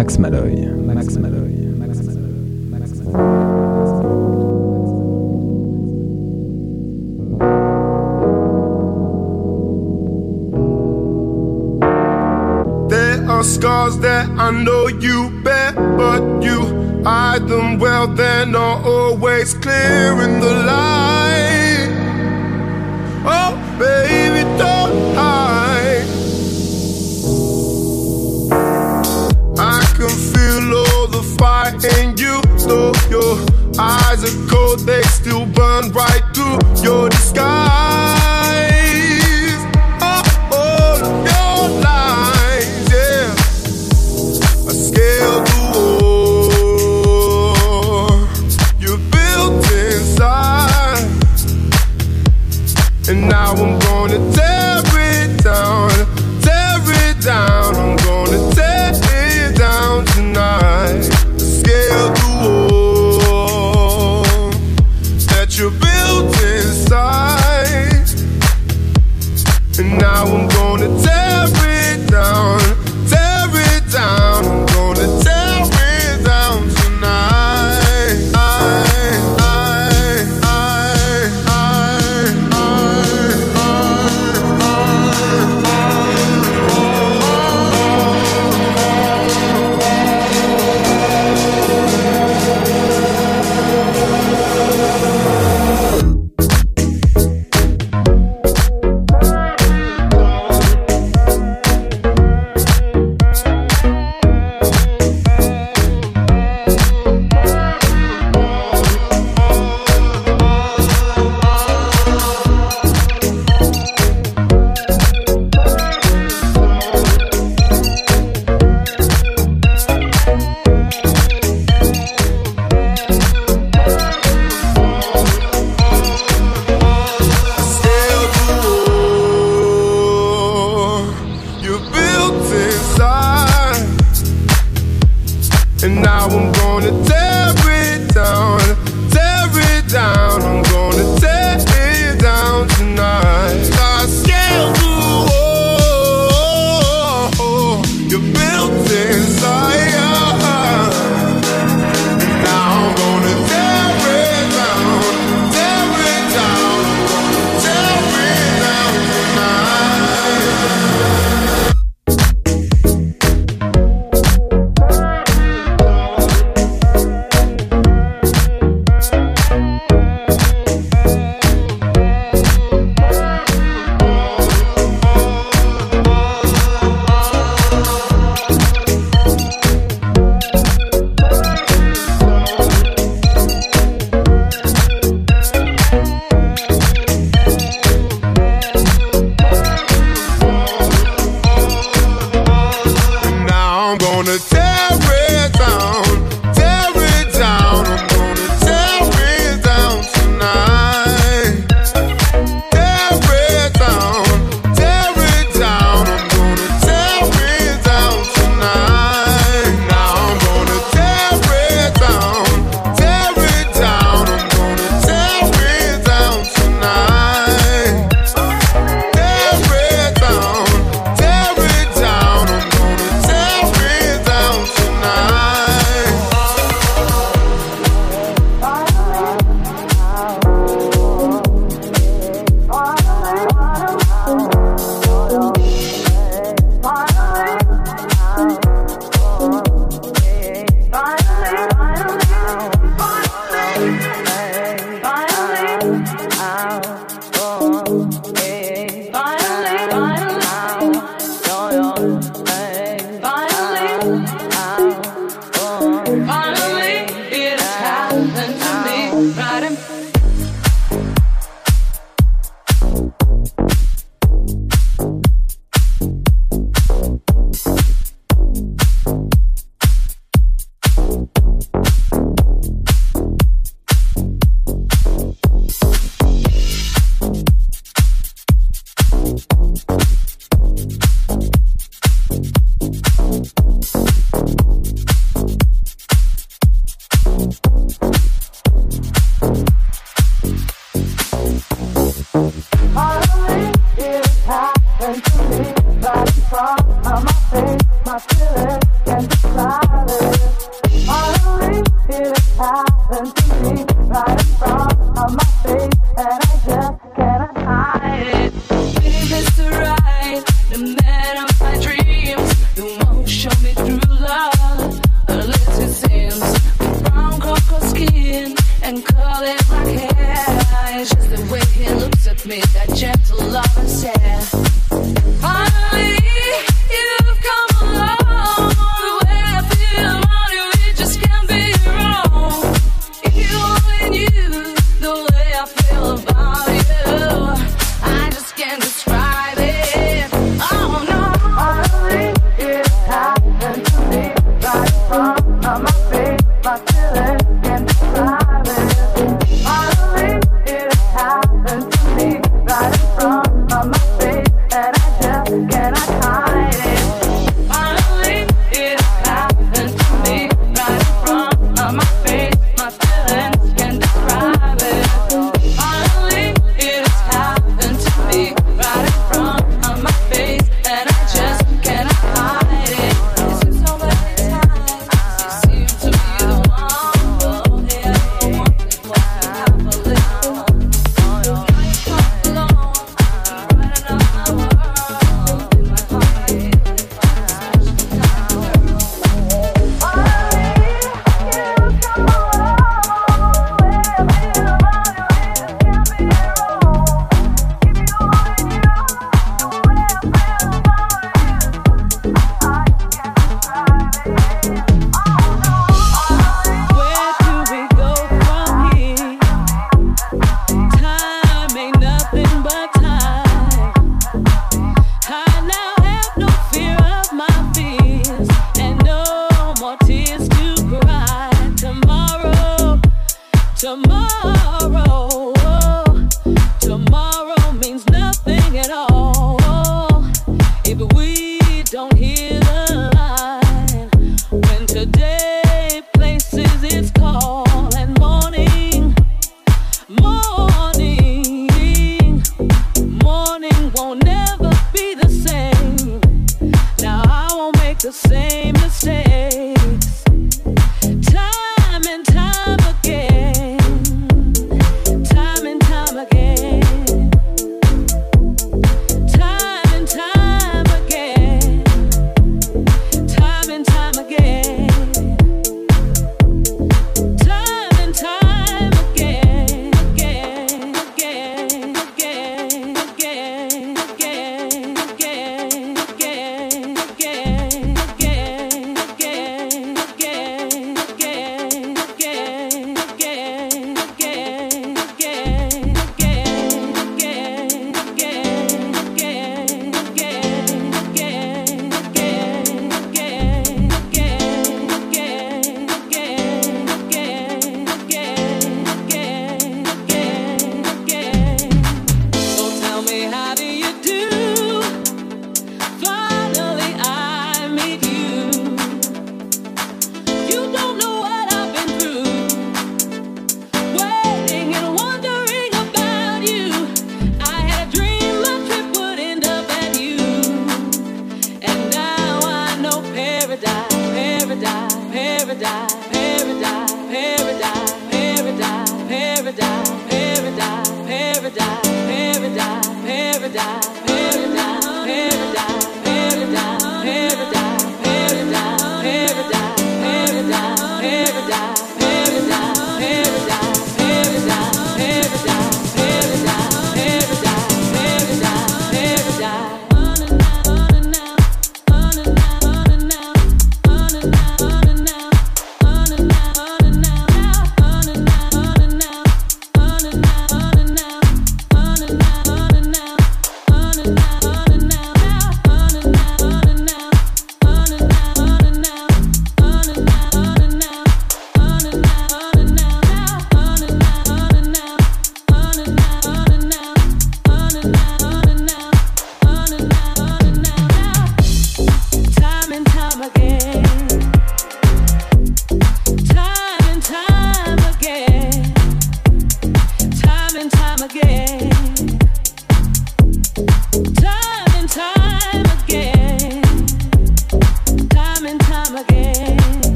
Max Malloy. Max Malloy. scars that I know you bear, but you hide them well, they're not always clear in the light. and you stole your eyes are cold, they still burn right through your disguise.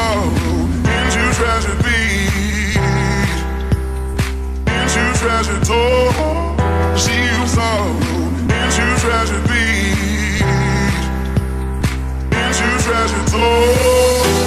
tomorrow into tragedy, into tragedy. See you fall into tragedy, into tragedy.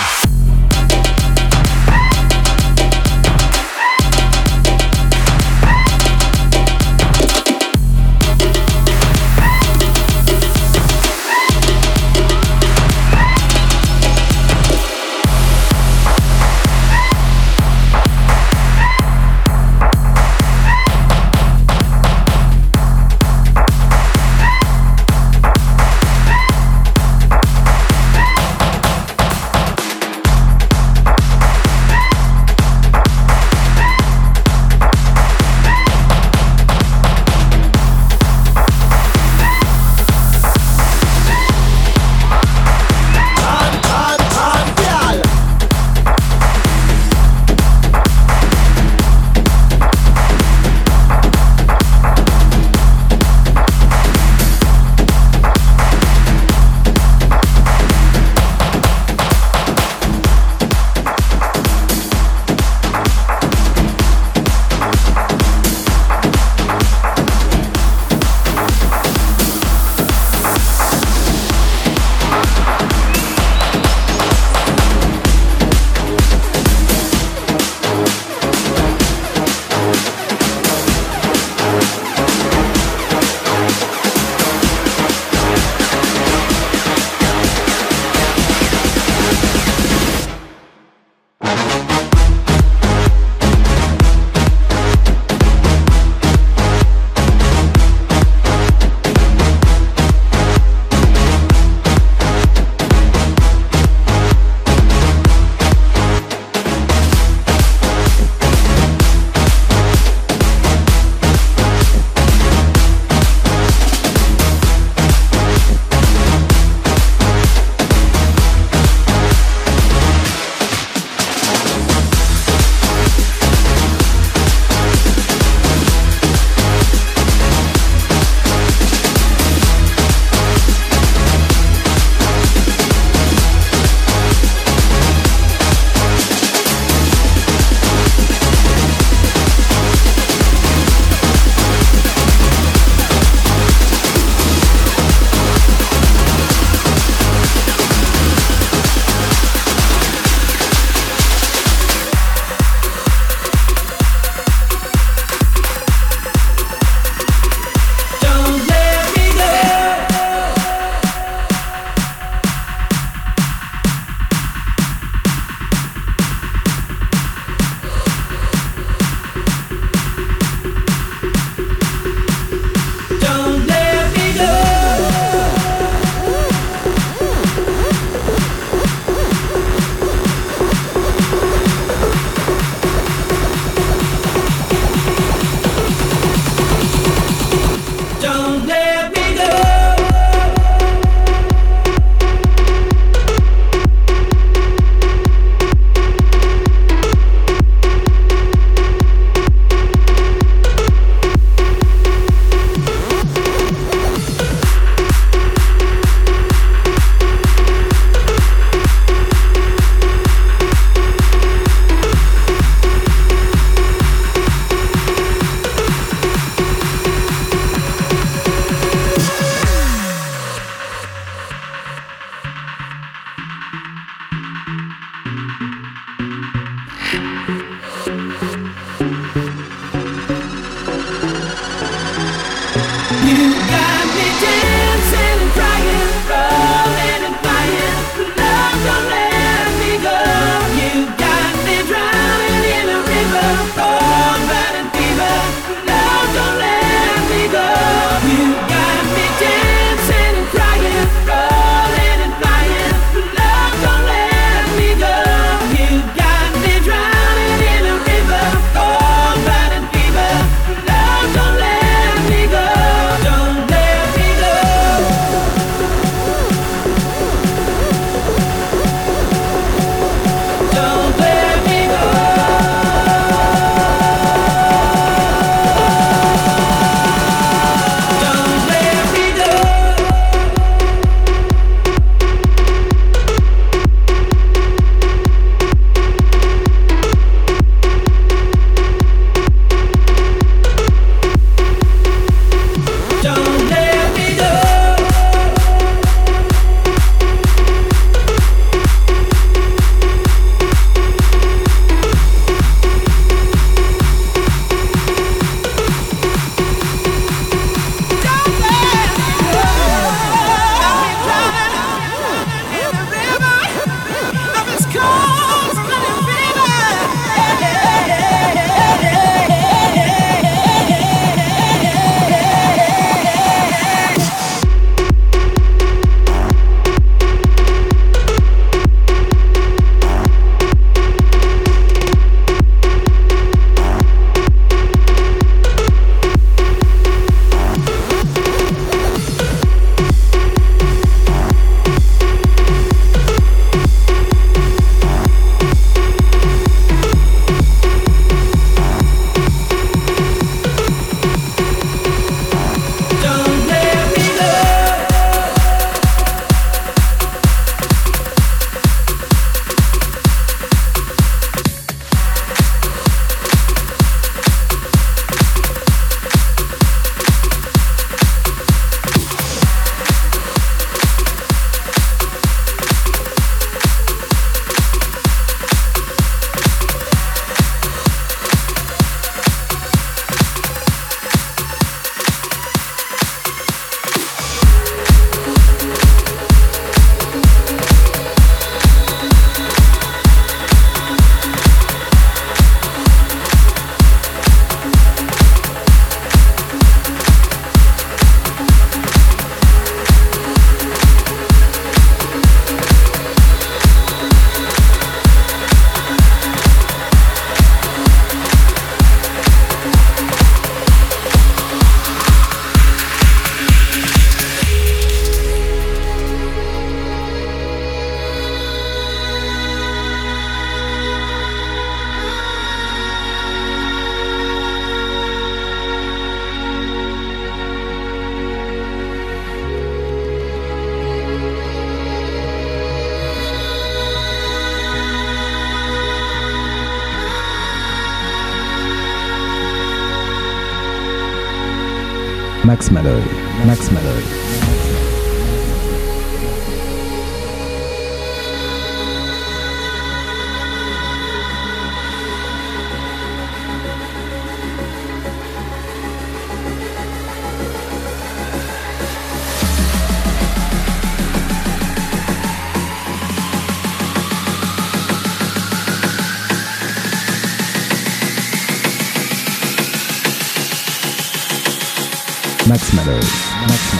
Place.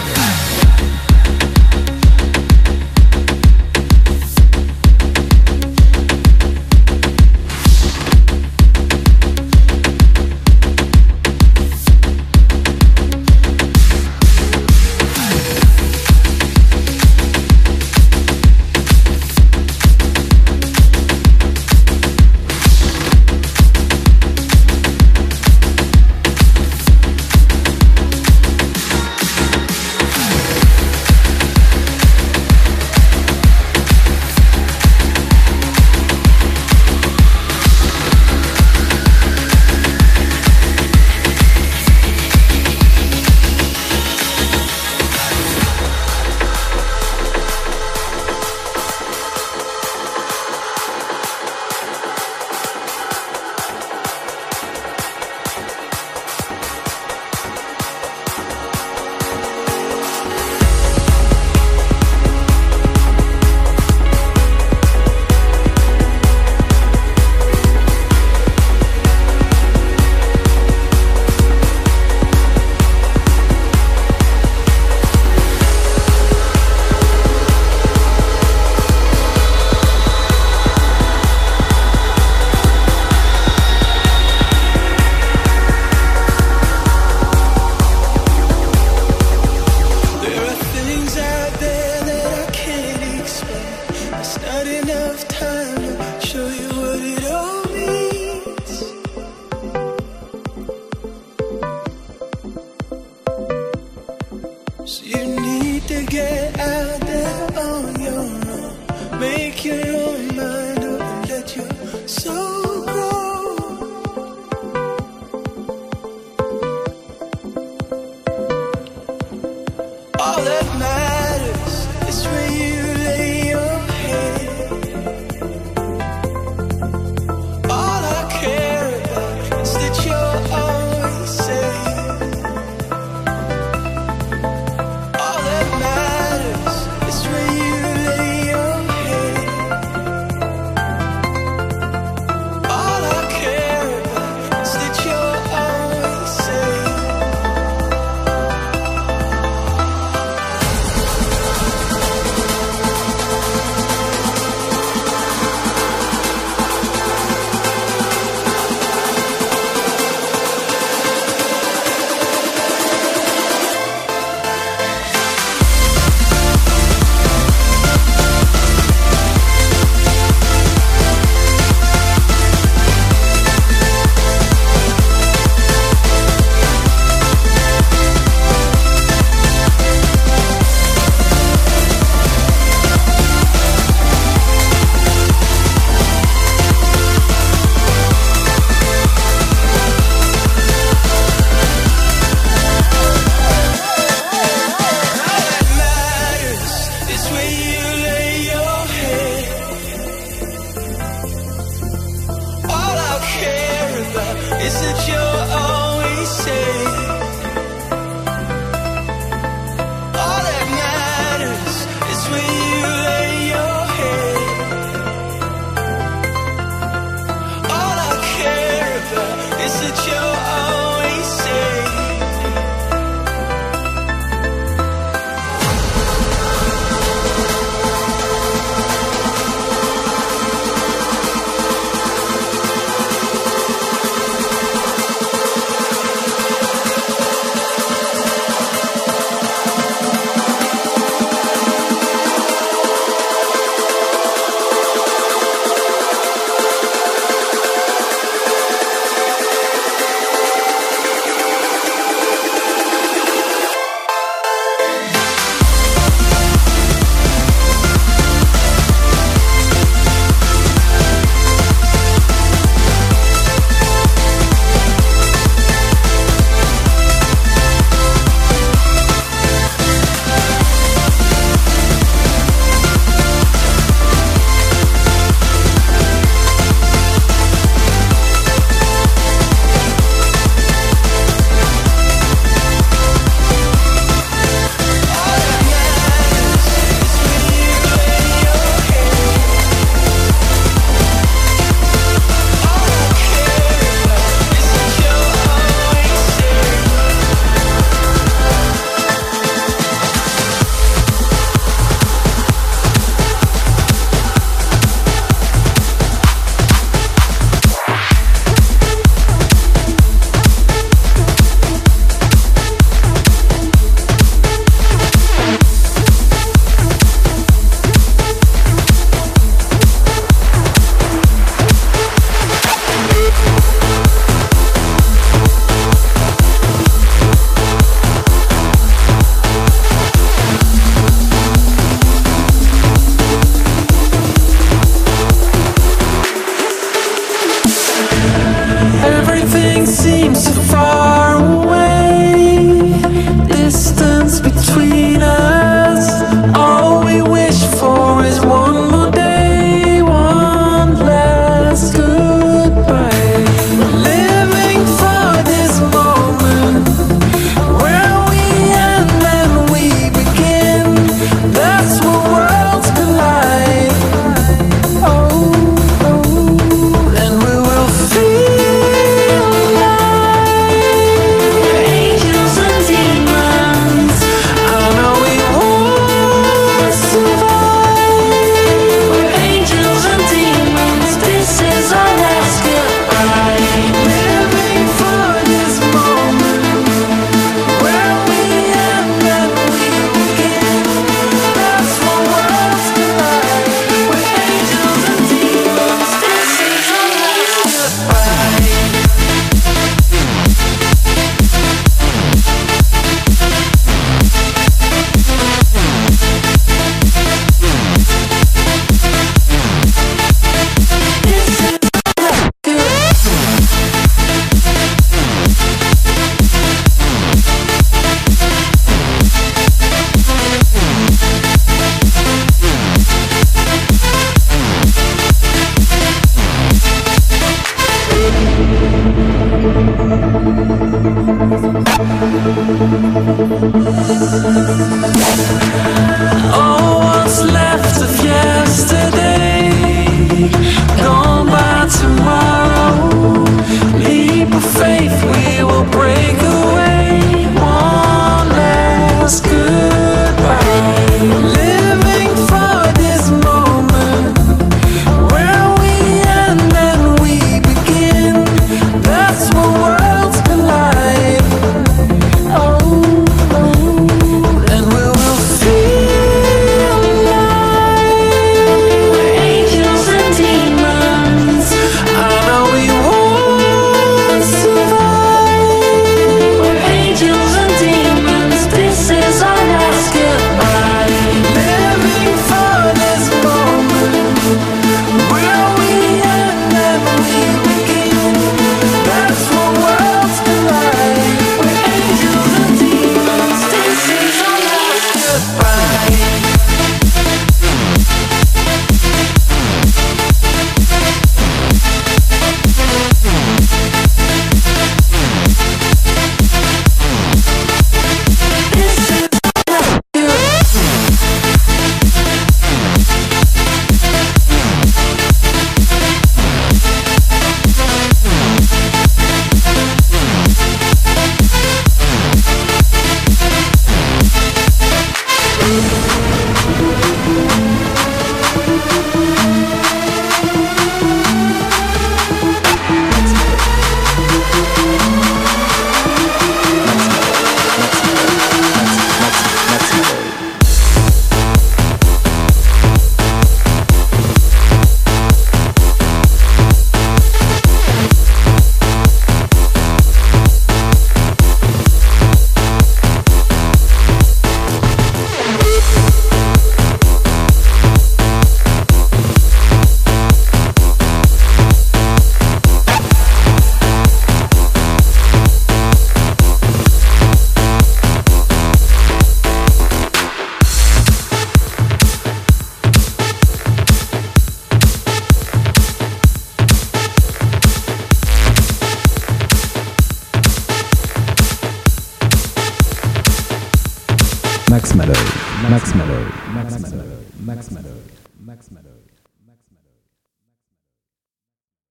Yeah. All that